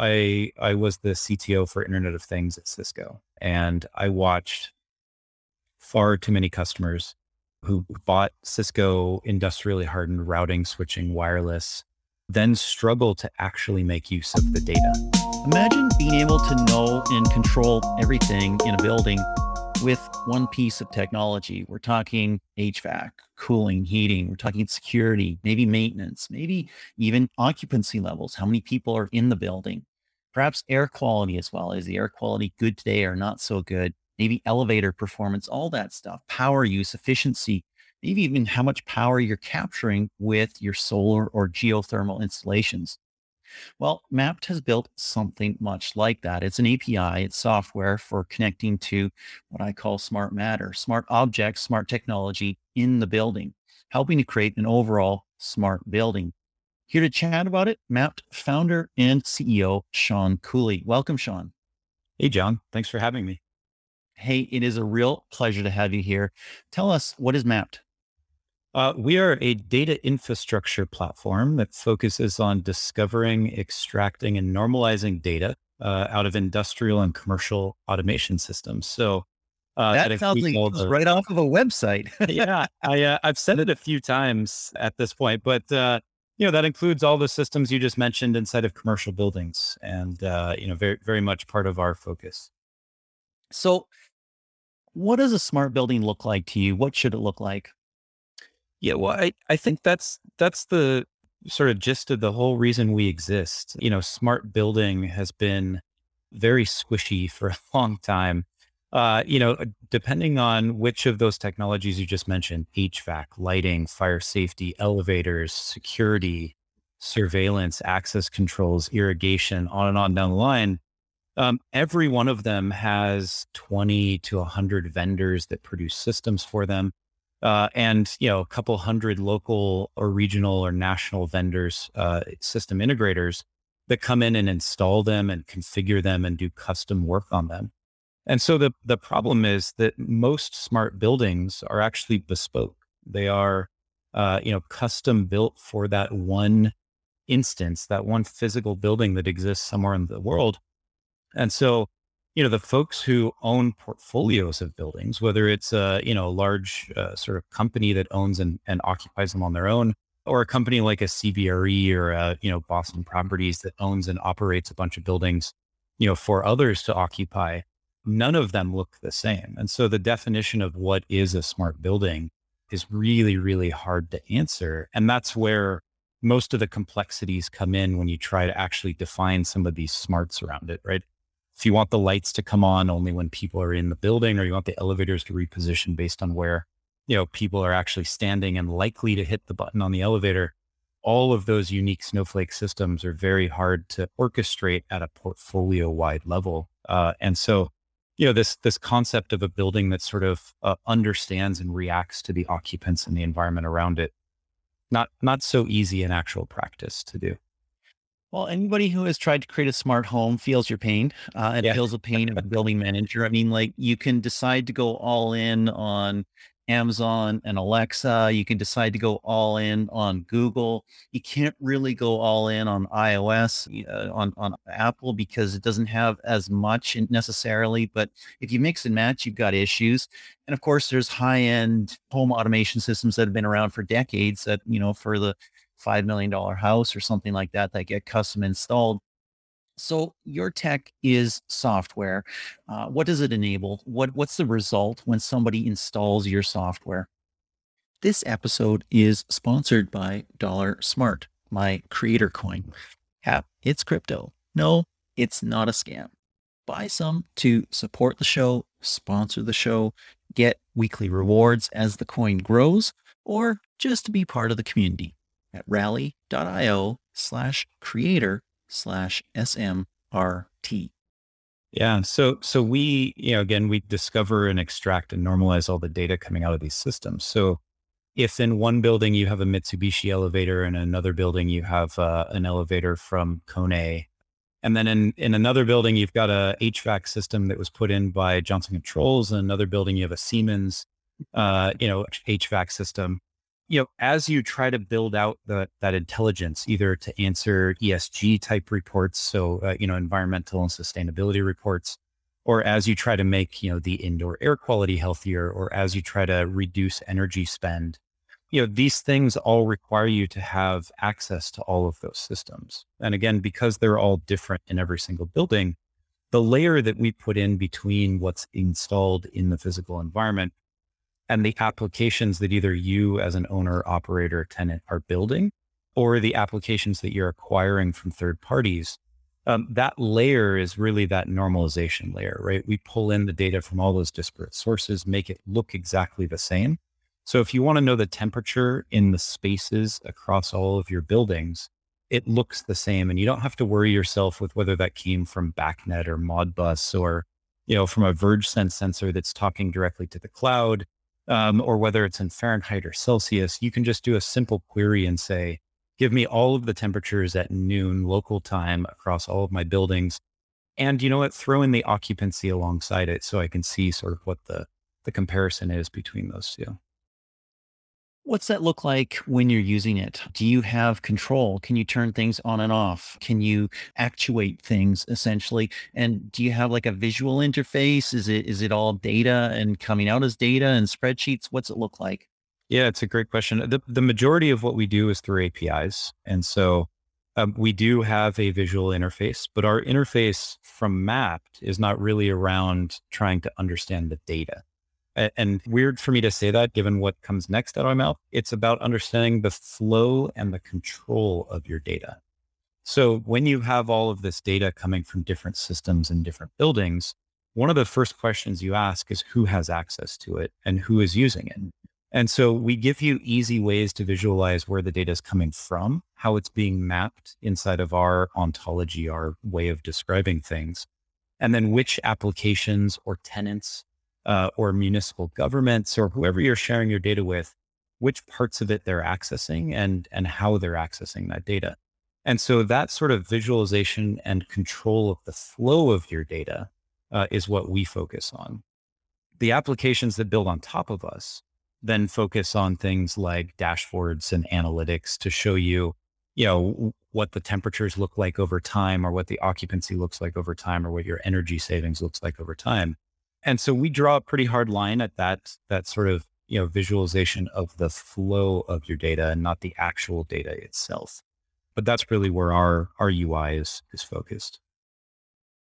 I I was the CTO for Internet of Things at Cisco, and I watched far too many customers who bought Cisco industrially hardened routing, switching, wireless, then struggle to actually make use of the data. Imagine being able to know and control everything in a building with one piece of technology. We're talking HVAC, cooling, heating, we're talking security, maybe maintenance, maybe even occupancy levels. How many people are in the building? Perhaps air quality as well. Is the air quality good today or not so good? Maybe elevator performance, all that stuff, power use, efficiency, maybe even how much power you're capturing with your solar or geothermal installations. Well, Mapped has built something much like that. It's an API, it's software for connecting to what I call smart matter, smart objects, smart technology in the building, helping to create an overall smart building. Here to chat about it, Mapped founder and CEO Shaun Cooley. Welcome, Shaun. Hey, John. Thanks for having me. Hey, it is a real pleasure to have you here. Tell us what is Mapped? Uh, we are a data infrastructure platform that focuses on discovering, extracting, and normalizing data uh, out of industrial and commercial automation systems. So uh, that, sounds like the, right off of a website. yeah, I, uh, I've said it a few times at this point, but uh, you know that includes all the systems you just mentioned inside of commercial buildings, and uh, you know very very much part of our focus. So, what does a smart building look like to you? What should it look like? Yeah, well, I, I think that's that's the sort of gist of the whole reason we exist. You know, smart building has been very squishy for a long time. Uh, you know, depending on which of those technologies you just mentioned, HVAC, lighting, fire safety, elevators, security, surveillance, access controls, irrigation, on and on down the line, um, every one of them has 20 to 100 vendors that produce systems for them uh, and you know a couple hundred local or regional or national vendors, uh, system integrators that come in and install them and configure them and do custom work on them. And so the the problem is that most smart buildings are actually bespoke. They are uh, you know custom built for that one instance, that one physical building that exists somewhere in the world. And so you know the folks who own portfolios of buildings whether it's a you know a large uh, sort of company that owns and, and occupies them on their own or a company like a cbre or a, you know boston properties that owns and operates a bunch of buildings you know for others to occupy none of them look the same. And so the definition of what is a smart building is really really hard to answer. And that's where most of the complexities come in when you try to actually define some of these smarts around it right? If you want the lights to come on only when people are in the building or you want the elevators to reposition based on where you know people are actually standing and likely to hit the button on the elevator all of those unique snowflake systems are very hard to orchestrate at a portfolio wide level. Uh, and so you know this this concept of a building that sort of uh, understands and reacts to the occupants and the environment around it not not so easy in actual practice to do well, anybody who has tried to create a smart home feels your pain uh, and yeah. feels the pain of a building manager. I mean, like you can decide to go all in on Amazon and Alexa. You can decide to go all in on Google. You can't really go all in on iOS, uh, on, on Apple, because it doesn't have as much necessarily. But if you mix and match, you've got issues. And of course, there's high end home automation systems that have been around for decades that, you know, for the $5 million house or something like that that get custom installed. So your tech is software. Uh, what does it enable? What, what's the result when somebody installs your software? This episode is sponsored by Dollar Smart, my creator coin. Yeah, it's crypto. No, it's not a scam. Buy some to support the show, sponsor the show, get weekly rewards as the coin grows, or just to be part of the community at rally.io slash creator slash SMRT. Yeah. So, so we, you know, again, we discover and extract and normalize all the data coming out of these systems. So if in one building you have a Mitsubishi elevator and another building you have uh, an elevator from Kone, and then in, in another building you've got a HVAC system that was put in by Johnson Controls, and another building you have a Siemens, uh, you know, HVAC system you know, as you try to build out the, that intelligence, either to answer ESG type reports, so uh, you know, environmental and sustainability reports, or as you try to make you know the indoor air quality healthier, or as you try to reduce energy spend, you know, these things all require you to have access to all of those systems. And again, because they're all different in every single building, the layer that we put in between what's installed in the physical environment and the applications that either you as an owner, operator, tenant are building, or the applications that you're acquiring from third parties, um, that layer is really that normalization layer, right? We pull in the data from all those disparate sources, make it look exactly the same. So if you want to know the temperature in the spaces across all of your buildings, it looks the same. And you don't have to worry yourself with whether that came from BACnet or Modbus or, you know, from a VergeSense sensor that's talking directly to the cloud um, or whether it's in Fahrenheit or Celsius, you can just do a simple query and say, give me all of the temperatures at noon local time across all of my buildings. And you know what? Throw in the occupancy alongside it so I can see sort of what the, the comparison is between those two. What's that look like when you're using it? Do you have control? Can you turn things on and off? Can you actuate things essentially? And do you have like a visual interface? Is it is it all data and coming out as data and spreadsheets? What's it look like? Yeah, it's a great question. The, the majority of what we do is through APIs. And so um, we do have a visual interface, but our interface from Mapped is not really around trying to understand the data and weird for me to say that given what comes next out of my mouth. It's about understanding the flow and the control of your data. So when you have all of this data coming from different systems and different buildings, one of the first questions you ask is who has access to it and who is using it. And so we give you easy ways to visualize where the data is coming from, how it's being mapped inside of our ontology, our way of describing things, and then which applications or tenants uh, or municipal governments or whoever you're sharing your data with, which parts of it they're accessing and and how they're accessing that data. And so that sort of visualization and control of the flow of your data uh, is what we focus on. The applications that build on top of us then focus on things like dashboards and analytics to show you, you know, what the temperatures look like over time or what the occupancy looks like over time or what your energy savings looks like over time. And so we draw a pretty hard line at that that sort of you know visualization of the flow of your data and not the actual data itself. But that's really where our our UI is is focused.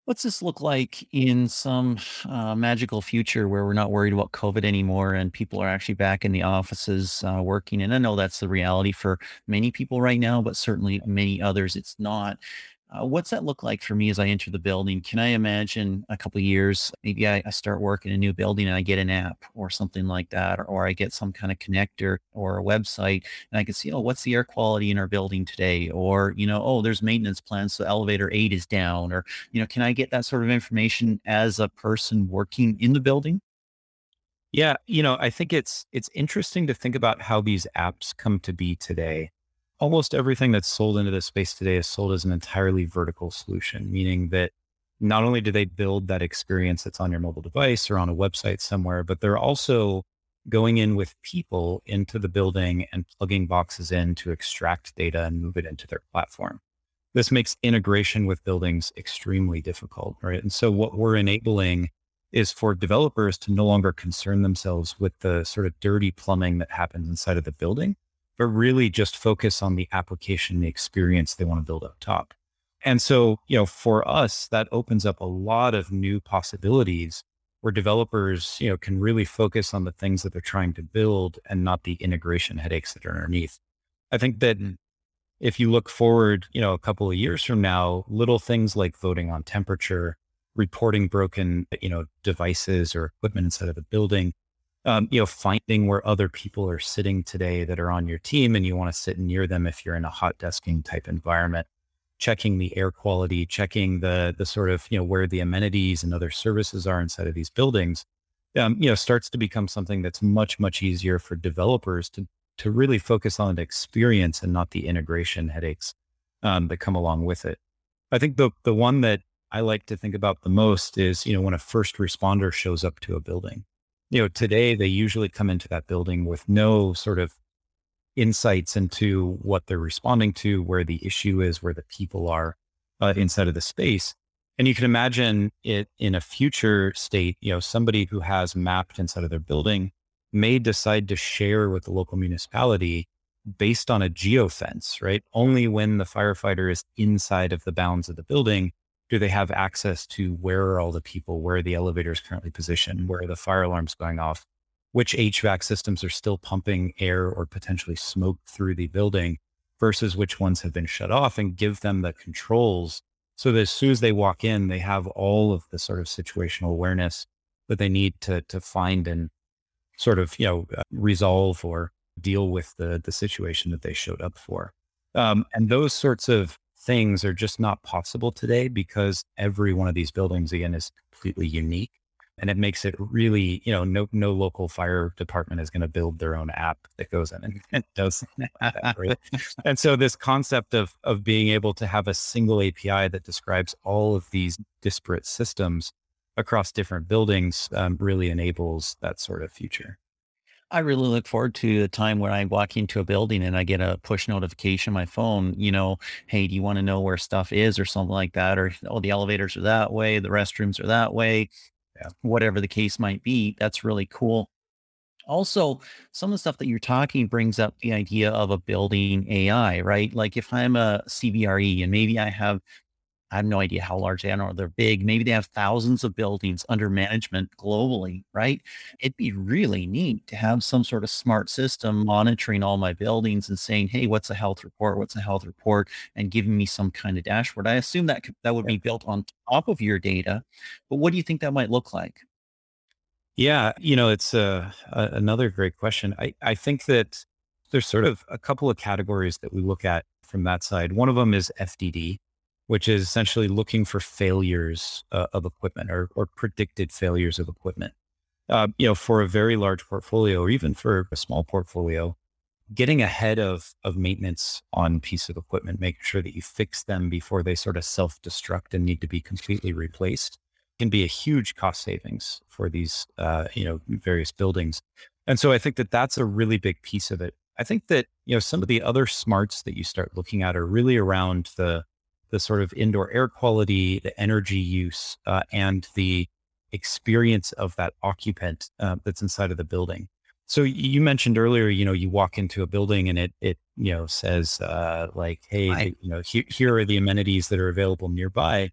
What's this look like in some uh, magical future where we're not worried about COVID anymore and people are actually back in the offices uh, working? And I know that's the reality for many people right now, but certainly many others it's not. Uh, what's that look like for me as I enter the building? Can I imagine a couple years, maybe I, I, start work in a new building and I get an app or something like that, or, or, I get some kind of connector or a website and I can see, oh, what's the air quality in our building today? Or, you know, oh, there's maintenance plans. So elevator eight is down. Or, you know, can I get that sort of information as a person working in the building? Yeah, you know, I think it's it's interesting to think about how these apps come to be today almost everything that's sold into this space today is sold as an entirely vertical solution, meaning that not only do they build that experience that's on your mobile device or on a website somewhere, but they're also going in with people into the building and plugging boxes in to extract data and move it into their platform. This makes integration with buildings extremely difficult, right? And so what we're enabling is for developers to no longer concern themselves with the sort of dirty plumbing that happens inside of the building, but really just focus on the application, the experience they want to build up top. And so, you know, for us, that opens up a lot of new possibilities where developers, you know, can really focus on the things that they're trying to build and not the integration headaches that are underneath. I think that mm. if you look forward, you know, a couple of years from now, little things like voting on temperature, reporting broken, you know, devices or equipment inside of a building, um, you know, finding where other people are sitting today that are on your team and you want to sit near them if you're in a hot desking type environment, checking the air quality, checking the the sort of, you know, where the amenities and other services are inside of these buildings, um, you know, starts to become something that's much, much easier for developers to to really focus on the experience and not the integration headaches um, that come along with it. I think the the one that I like to think about the most is, you know, when a first responder shows up to a building you know, today they usually come into that building with no sort of insights into what they're responding to, where the issue is, where the people are uh, inside of the space. And you can imagine it in a future state, you know, somebody who has mapped inside of their building may decide to share with the local municipality based on a geofence, right? Only when the firefighter is inside of the bounds of the building do they have access to where are all the people, where are the elevator is currently positioned, where are the fire alarm's going off, which HVAC systems are still pumping air or potentially smoke through the building versus which ones have been shut off and give them the controls so that as soon as they walk in, they have all of the sort of situational awareness that they need to to find and sort of you know uh, resolve or deal with the the situation that they showed up for. Um, and those sorts of things are just not possible today because every one of these buildings again is completely unique and it makes it really you know no no local fire department is going to build their own app that goes in and, and does that, right? and so this concept of of being able to have a single api that describes all of these disparate systems across different buildings um, really enables that sort of future I really look forward to the time when I walk into a building and I get a push notification on my phone, you know, hey, do you want to know where stuff is or something like that? Or, oh, the elevators are that way, the restrooms are that way yeah. whatever the case might be. That's really cool. Also, some of the stuff that you're talking brings up the idea of a building AI, right? Like if I'm a CBRE and maybe I have I have no idea how large they are. They're big. Maybe they have thousands of buildings under management globally, right? It'd be really neat to have some sort of smart system monitoring all my buildings and saying, "Hey, what's a health report? What's a health report?" and giving me some kind of dashboard. I assume that could, that would be built on top of your data, but what do you think that might look like? Yeah, you know, it's uh, a, another great question. I I think that there's sort of a couple of categories that we look at from that side. One of them is FDD, which is essentially looking for failures uh, of equipment or, or predicted failures of equipment. Uh, you know, for a very large portfolio or even for a small portfolio, getting ahead of of maintenance on piece of equipment, making sure that you fix them before they sort of self destruct and need to be completely replaced, can be a huge cost savings for these uh, you know various buildings. And so I think that that's a really big piece of it. I think that you know some of the other smarts that you start looking at are really around the the sort of indoor air quality, the energy use, uh, and the experience of that occupant uh, that's inside of the building. So you mentioned earlier, you know, you walk into a building and it it you know says uh, like, hey, right. you know, here, here are the amenities that are available nearby.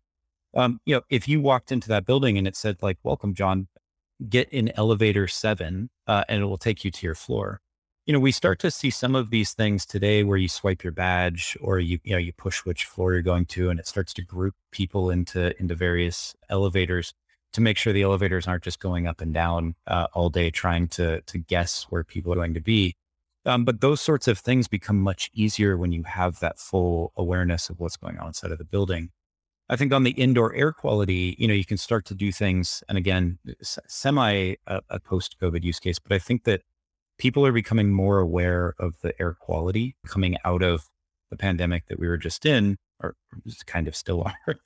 Um, you know, if you walked into that building and it said like, welcome, John, get in elevator seven, uh, and it will take you to your floor you know, we start to see some of these things today where you swipe your badge or you, you know, you push which floor you're going to and it starts to group people into, into various elevators to make sure the elevators aren't just going up and down uh, all day trying to, to guess where people are going to be. Um, but those sorts of things become much easier when you have that full awareness of what's going on inside of the building. I think on the indoor air quality, you know, you can start to do things, and again, semi a, a post COVID use case, but I think that people are becoming more aware of the air quality coming out of the pandemic that we were just in, or just kind of still are.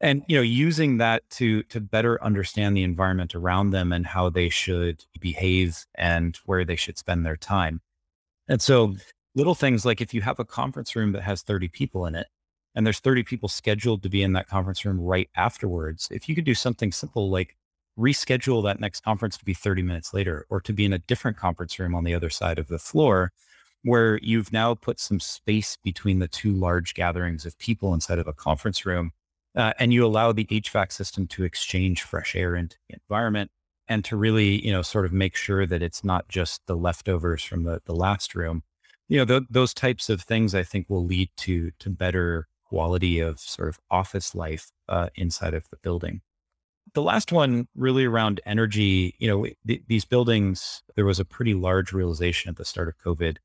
and you know using that to to better understand the environment around them and how they should behave and where they should spend their time and so little things like if you have a conference room that has 30 people in it and there's 30 people scheduled to be in that conference room right afterwards if you could do something simple like reschedule that next conference to be 30 minutes later or to be in a different conference room on the other side of the floor where you've now put some space between the two large gatherings of people inside of a conference room uh, and you allow the HVAC system to exchange fresh air into the environment and to really, you know, sort of make sure that it's not just the leftovers from the, the last room. You know, th- those types of things I think will lead to to better quality of sort of office life uh, inside of the building the last one really around energy you know th- these buildings there was a pretty large realization at the start of covid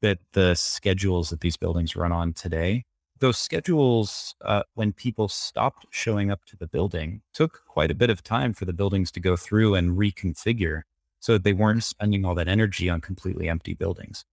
that the schedules that these buildings run on today those schedules uh, when people stopped showing up to the building took quite a bit of time for the buildings to go through and reconfigure so that they weren't spending all that energy on completely empty buildings.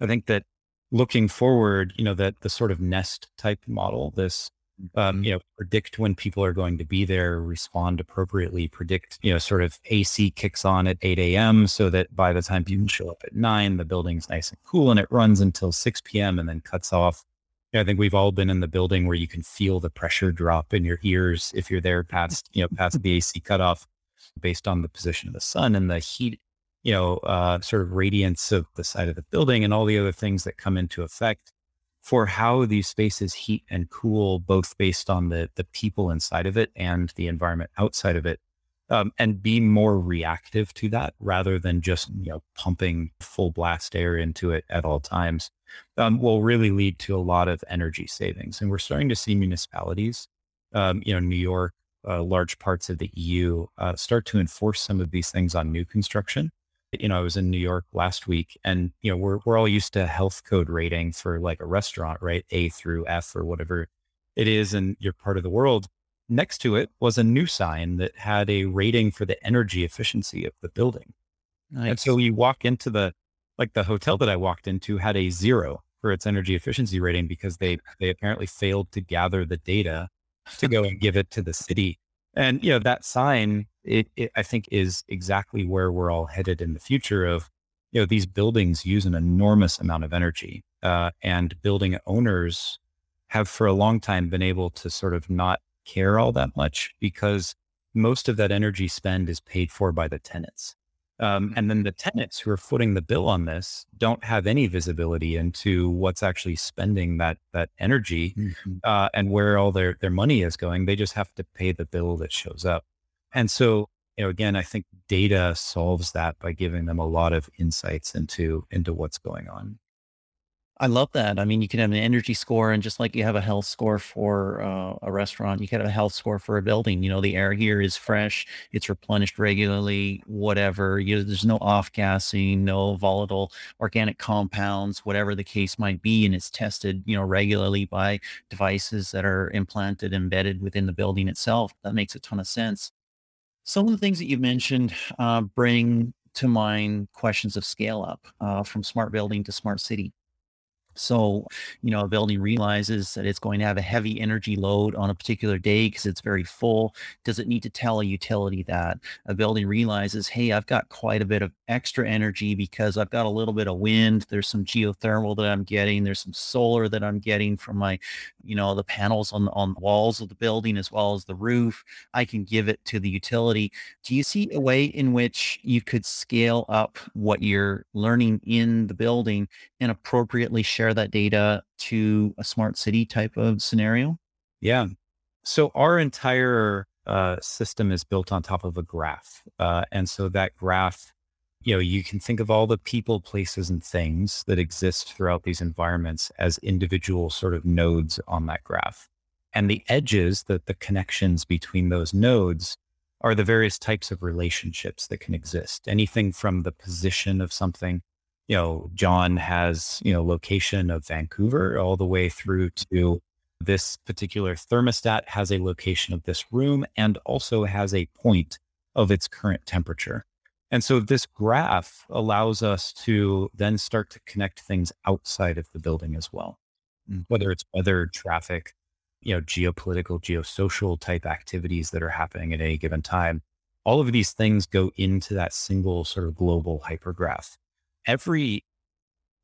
I think that looking forward you know that the sort of nest type model this um, mm-hmm. you know, predict when people are going to be there, respond appropriately, predict, you know, sort of AC kicks on at 8 a.m. so that by the time people show up at nine, the building's nice and cool and it runs until 6 p.m. and then cuts off. You know, I think we've all been in the building where you can feel the pressure drop in your ears if you're there past, you know, past the AC cutoff based on the position of the sun and the heat, you know, uh, sort of radiance of the side of the building and all the other things that come into effect for how these spaces heat and cool, both based on the the people inside of it and the environment outside of it, um, and be more reactive to that rather than just you know pumping full blast air into it at all times, um, will really lead to a lot of energy savings. And we're starting to see municipalities, um, you know, New York, uh, large parts of the EU, uh, start to enforce some of these things on new construction you know, I was in New York last week and, you know, we're, we're all used to health code rating for like a restaurant, right? A through F or whatever it is in your part of the world. Next to it was a new sign that had a rating for the energy efficiency of the building. Nice. And so you walk into the, like the hotel that I walked into had a zero for its energy efficiency rating because they, they apparently failed to gather the data to go and give it to the city. And, you know, that sign it, it, I think is exactly where we're all headed in the future of, you know, these buildings use an enormous amount of energy uh, and building owners have for a long time been able to sort of not care all that much because most of that energy spend is paid for by the tenants. Um, and then the tenants who are footing the bill on this don't have any visibility into what's actually spending that that energy mm-hmm. uh, and where all their their money is going. They just have to pay the bill that shows up. And so, you know, again, I think data solves that by giving them a lot of insights into into what's going on. I love that. I mean, you can have an energy score, and just like you have a health score for uh, a restaurant, you can have a health score for a building. You know, the air here is fresh, it's replenished regularly, whatever. You, there's no off gassing, no volatile organic compounds, whatever the case might be, and it's tested, you know, regularly by devices that are implanted, embedded within the building itself. That makes a ton of sense. Some of the things that you've mentioned uh, bring to mind questions of scale up uh, from smart building to smart city. So, you know, a building realizes that it's going to have a heavy energy load on a particular day because it's very full. Does it need to tell a utility that? A building realizes, hey, I've got quite a bit of extra energy because I've got a little bit of wind. There's some geothermal that I'm getting. There's some solar that I'm getting from my, you know, the panels on, on the walls of the building as well as the roof. I can give it to the utility. Do you see a way in which you could scale up what you're learning in the building and appropriately share share that data to a smart city type of scenario? Yeah. So our entire uh, system is built on top of a graph. Uh, and so that graph, you know, you can think of all the people, places, and things that exist throughout these environments as individual sort of nodes on that graph. And the edges, that the connections between those nodes are the various types of relationships that can exist. Anything from the position of something you know, John has, you know, location of Vancouver all the way through to this particular thermostat has a location of this room and also has a point of its current temperature. And so this graph allows us to then start to connect things outside of the building as well, mm. whether it's weather, traffic, you know, geopolitical, geosocial type activities that are happening at any given time. All of these things go into that single sort of global hypergraph every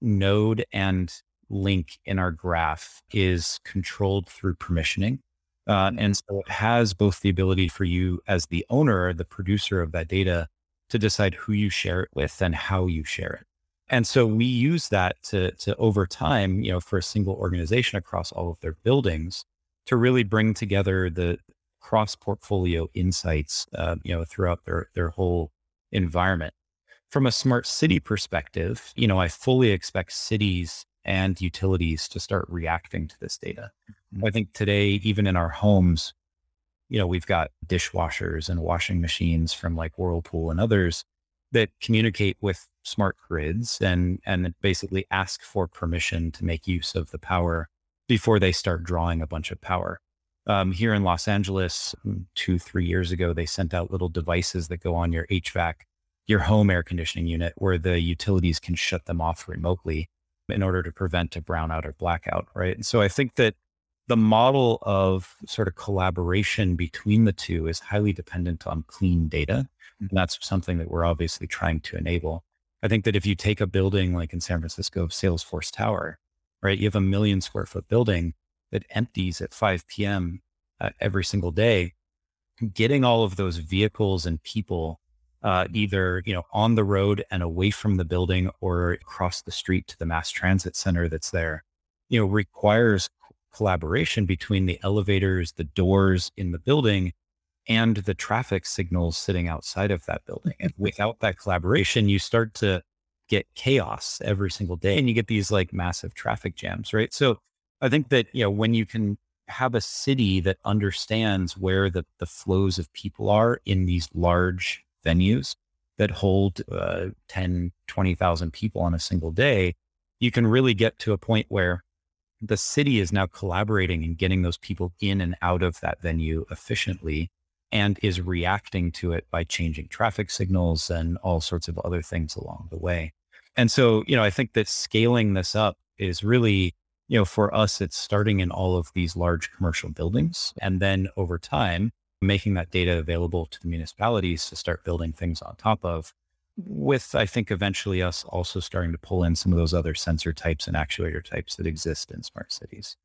node and link in our graph is controlled through permissioning. Uh, and so it has both the ability for you as the owner, the producer of that data, to decide who you share it with and how you share it. And so we use that to, to over time, you know, for a single organization across all of their buildings to really bring together the cross portfolio insights, uh, you know, throughout their, their whole environment from a smart city perspective, you know, I fully expect cities and utilities to start reacting to this data. Mm-hmm. I think today, even in our homes, you know, we've got dishwashers and washing machines from like Whirlpool and others that communicate with smart grids and and basically ask for permission to make use of the power before they start drawing a bunch of power. Um, here in Los Angeles, mm, two three years ago, they sent out little devices that go on your HVAC your home air conditioning unit where the utilities can shut them off remotely in order to prevent a brownout or blackout, right? And so I think that the model of sort of collaboration between the two is highly dependent on clean data. And that's something that we're obviously trying to enable. I think that if you take a building like in San Francisco, Salesforce Tower, right, you have a million square foot building that empties at 5 p.m. Uh, every single day. Getting all of those vehicles and people uh, either you know on the road and away from the building or across the street to the mass transit center that's there, you know, requires collaboration between the elevators, the doors in the building, and the traffic signals sitting outside of that building. And without that collaboration, you start to get chaos every single day and you get these like massive traffic jams, right? So I think that, you know, when you can have a city that understands where the, the flows of people are in these large venues that hold uh, 10, 20,000 people on a single day, you can really get to a point where the city is now collaborating and getting those people in and out of that venue efficiently and is reacting to it by changing traffic signals and all sorts of other things along the way. And so, you know, I think that scaling this up is really, you know, for us, it's starting in all of these large commercial buildings. And then over time, making that data available to the municipalities to start building things on top of with i think eventually us also starting to pull in some of those other sensor types and actuator types that exist in smart cities.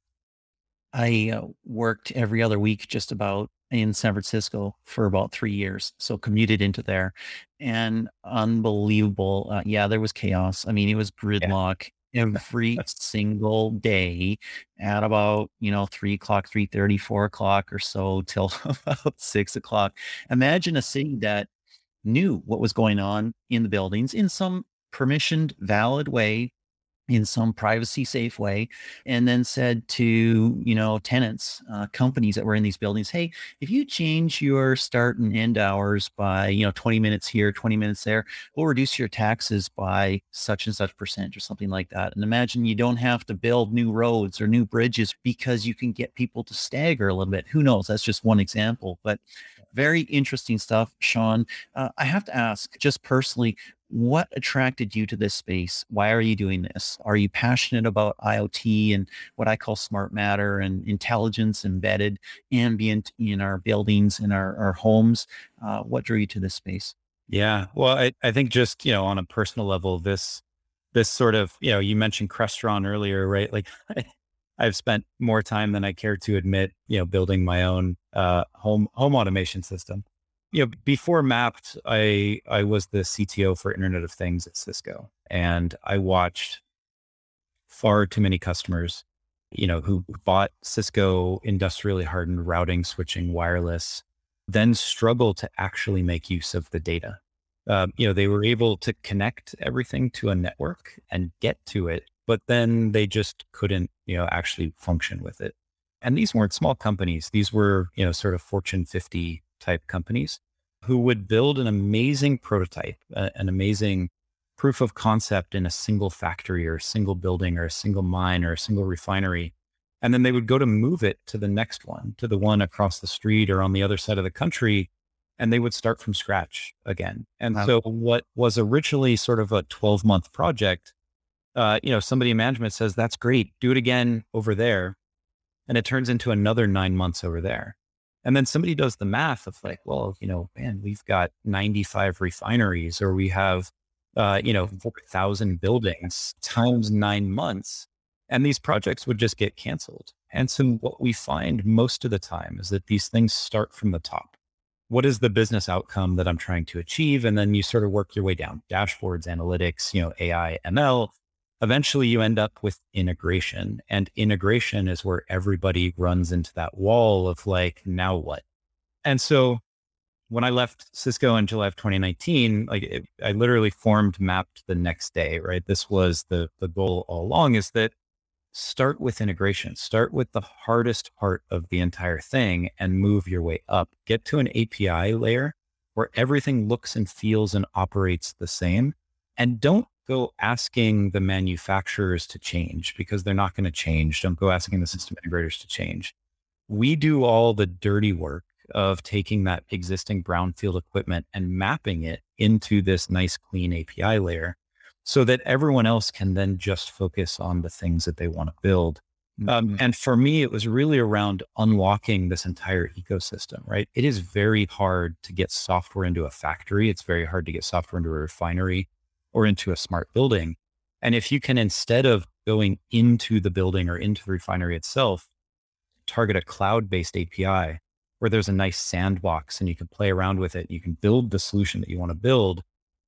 I uh, worked every other week just about in san francisco for about three years so commuted into there and unbelievable uh, yeah there was chaos. I mean it was gridlock every single day at about you know three o'clock three thirty, four o'clock or so till about six o'clock. Imagine a city that knew what was going on in the buildings in some permissioned valid way in some privacy safe way and then said to you know tenants uh, companies that were in these buildings hey if you change your start and end hours by you know 20 minutes here 20 minutes there we'll reduce your taxes by such and such percent or something like that. And imagine you don't have to build new roads or new bridges because you can get people to stagger a little bit. Who knows? That's just one example but very interesting stuff shaun. Uh, i have to ask just personally what attracted you to this space? Why are you doing this? Are you passionate about IoT and what I call smart matter and intelligence embedded ambient in our buildings, in our, our homes? Uh, what drew you to this space? Yeah. Well, I, I think just, you know, on a personal level, this, this sort of, you know, you mentioned Crestron earlier, right? Like I've spent more time than I care to admit, you know, building my own uh, home, home automation system you know, before Mapped, I I was the CTO for Internet of Things at Cisco, and I watched far too many customers, you know, who bought Cisco industrially hardened routing, switching, wireless, then struggle to actually make use of the data. Um, you know, they were able to connect everything to a network and get to it, but then they just couldn't, you know, actually function with it. And these weren't small companies; these were, you know, sort of Fortune 50 type companies who would build an amazing prototype, uh, an amazing proof of concept in a single factory or a single building or a single mine or a single refinery. And then they would go to move it to the next one, to the one across the street or on the other side of the country. And they would start from scratch again. And wow. so what was originally sort of a 12 month project, uh, you know, somebody in management says, that's great. Do it again over there. And it turns into another nine months over there. And then somebody does the math of like, well, you know, man, we've got 95 refineries or we have, uh, you know, 4,000 buildings times nine months. And these projects would just get canceled. And so what we find most of the time is that these things start from the top. What is the business outcome that I'm trying to achieve? And then you sort of work your way down dashboards, analytics, you know, AI, ML, eventually you end up with integration and integration is where everybody runs into that wall of like now what? And so when i left cisco in july of 2019 like it, i literally formed mapped the next day right? This was the the goal all along is that start with integration start with the hardest part of the entire thing and move your way up. Get to an api layer where everything looks and feels and operates the same and don't go asking the manufacturers to change because they're not going to change. Don't go asking the system integrators to change. We do all the dirty work of taking that existing brownfield equipment and mapping it into this nice clean API layer so that everyone else can then just focus on the things that they want to build. Um, mm-hmm. and for me, it was really around unlocking this entire ecosystem, right? It is very hard to get software into a factory. It's very hard to get software into a refinery or into a smart building. And if you can, instead of going into the building or into the refinery itself, target a cloud based API where there's a nice sandbox and you can play around with it. You can build the solution that you want to build.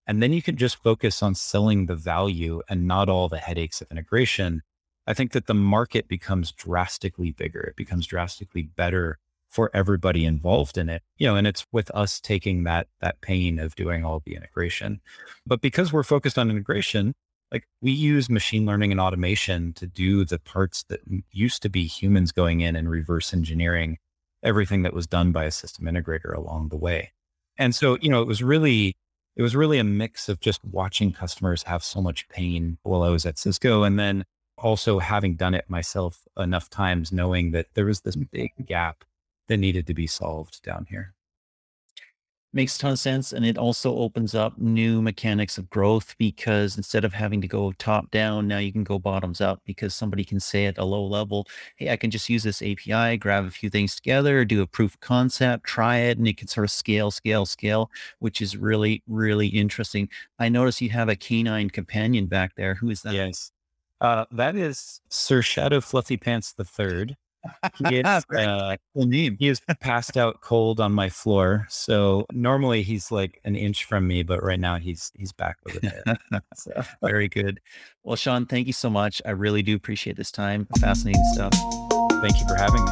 And then you can just focus on selling the value and not all the headaches of integration. I think that the market becomes drastically bigger. It becomes drastically better for everybody involved in it. You know, and it's with us taking that that pain of doing all the integration. But because we're focused on integration, like we use machine learning and automation to do the parts that used to be humans going in and reverse engineering everything that was done by a system integrator along the way. And so, you know, it was really, it was really a mix of just watching customers have so much pain while I was at Cisco. And then also having done it myself enough times, knowing that there was this big gap that needed to be solved down here makes a ton of sense. And it also opens up new mechanics of growth because instead of having to go top down, now you can go bottoms up because somebody can say at a low level, Hey, I can just use this API, grab a few things together, do a proof concept, try it, and it can sort of scale, scale, scale, which is really, really interesting. I notice you have a canine companion back there. Who is that? Yes. Uh, that is Sir Shadow Fluffy Pants the third. He is, uh, he is passed out cold on my floor. So normally he's like an inch from me, but right now he's he's back with it. so. Very good. Well, Shaun, thank you so much. I really do appreciate this time. Fascinating stuff. Thank you for having me.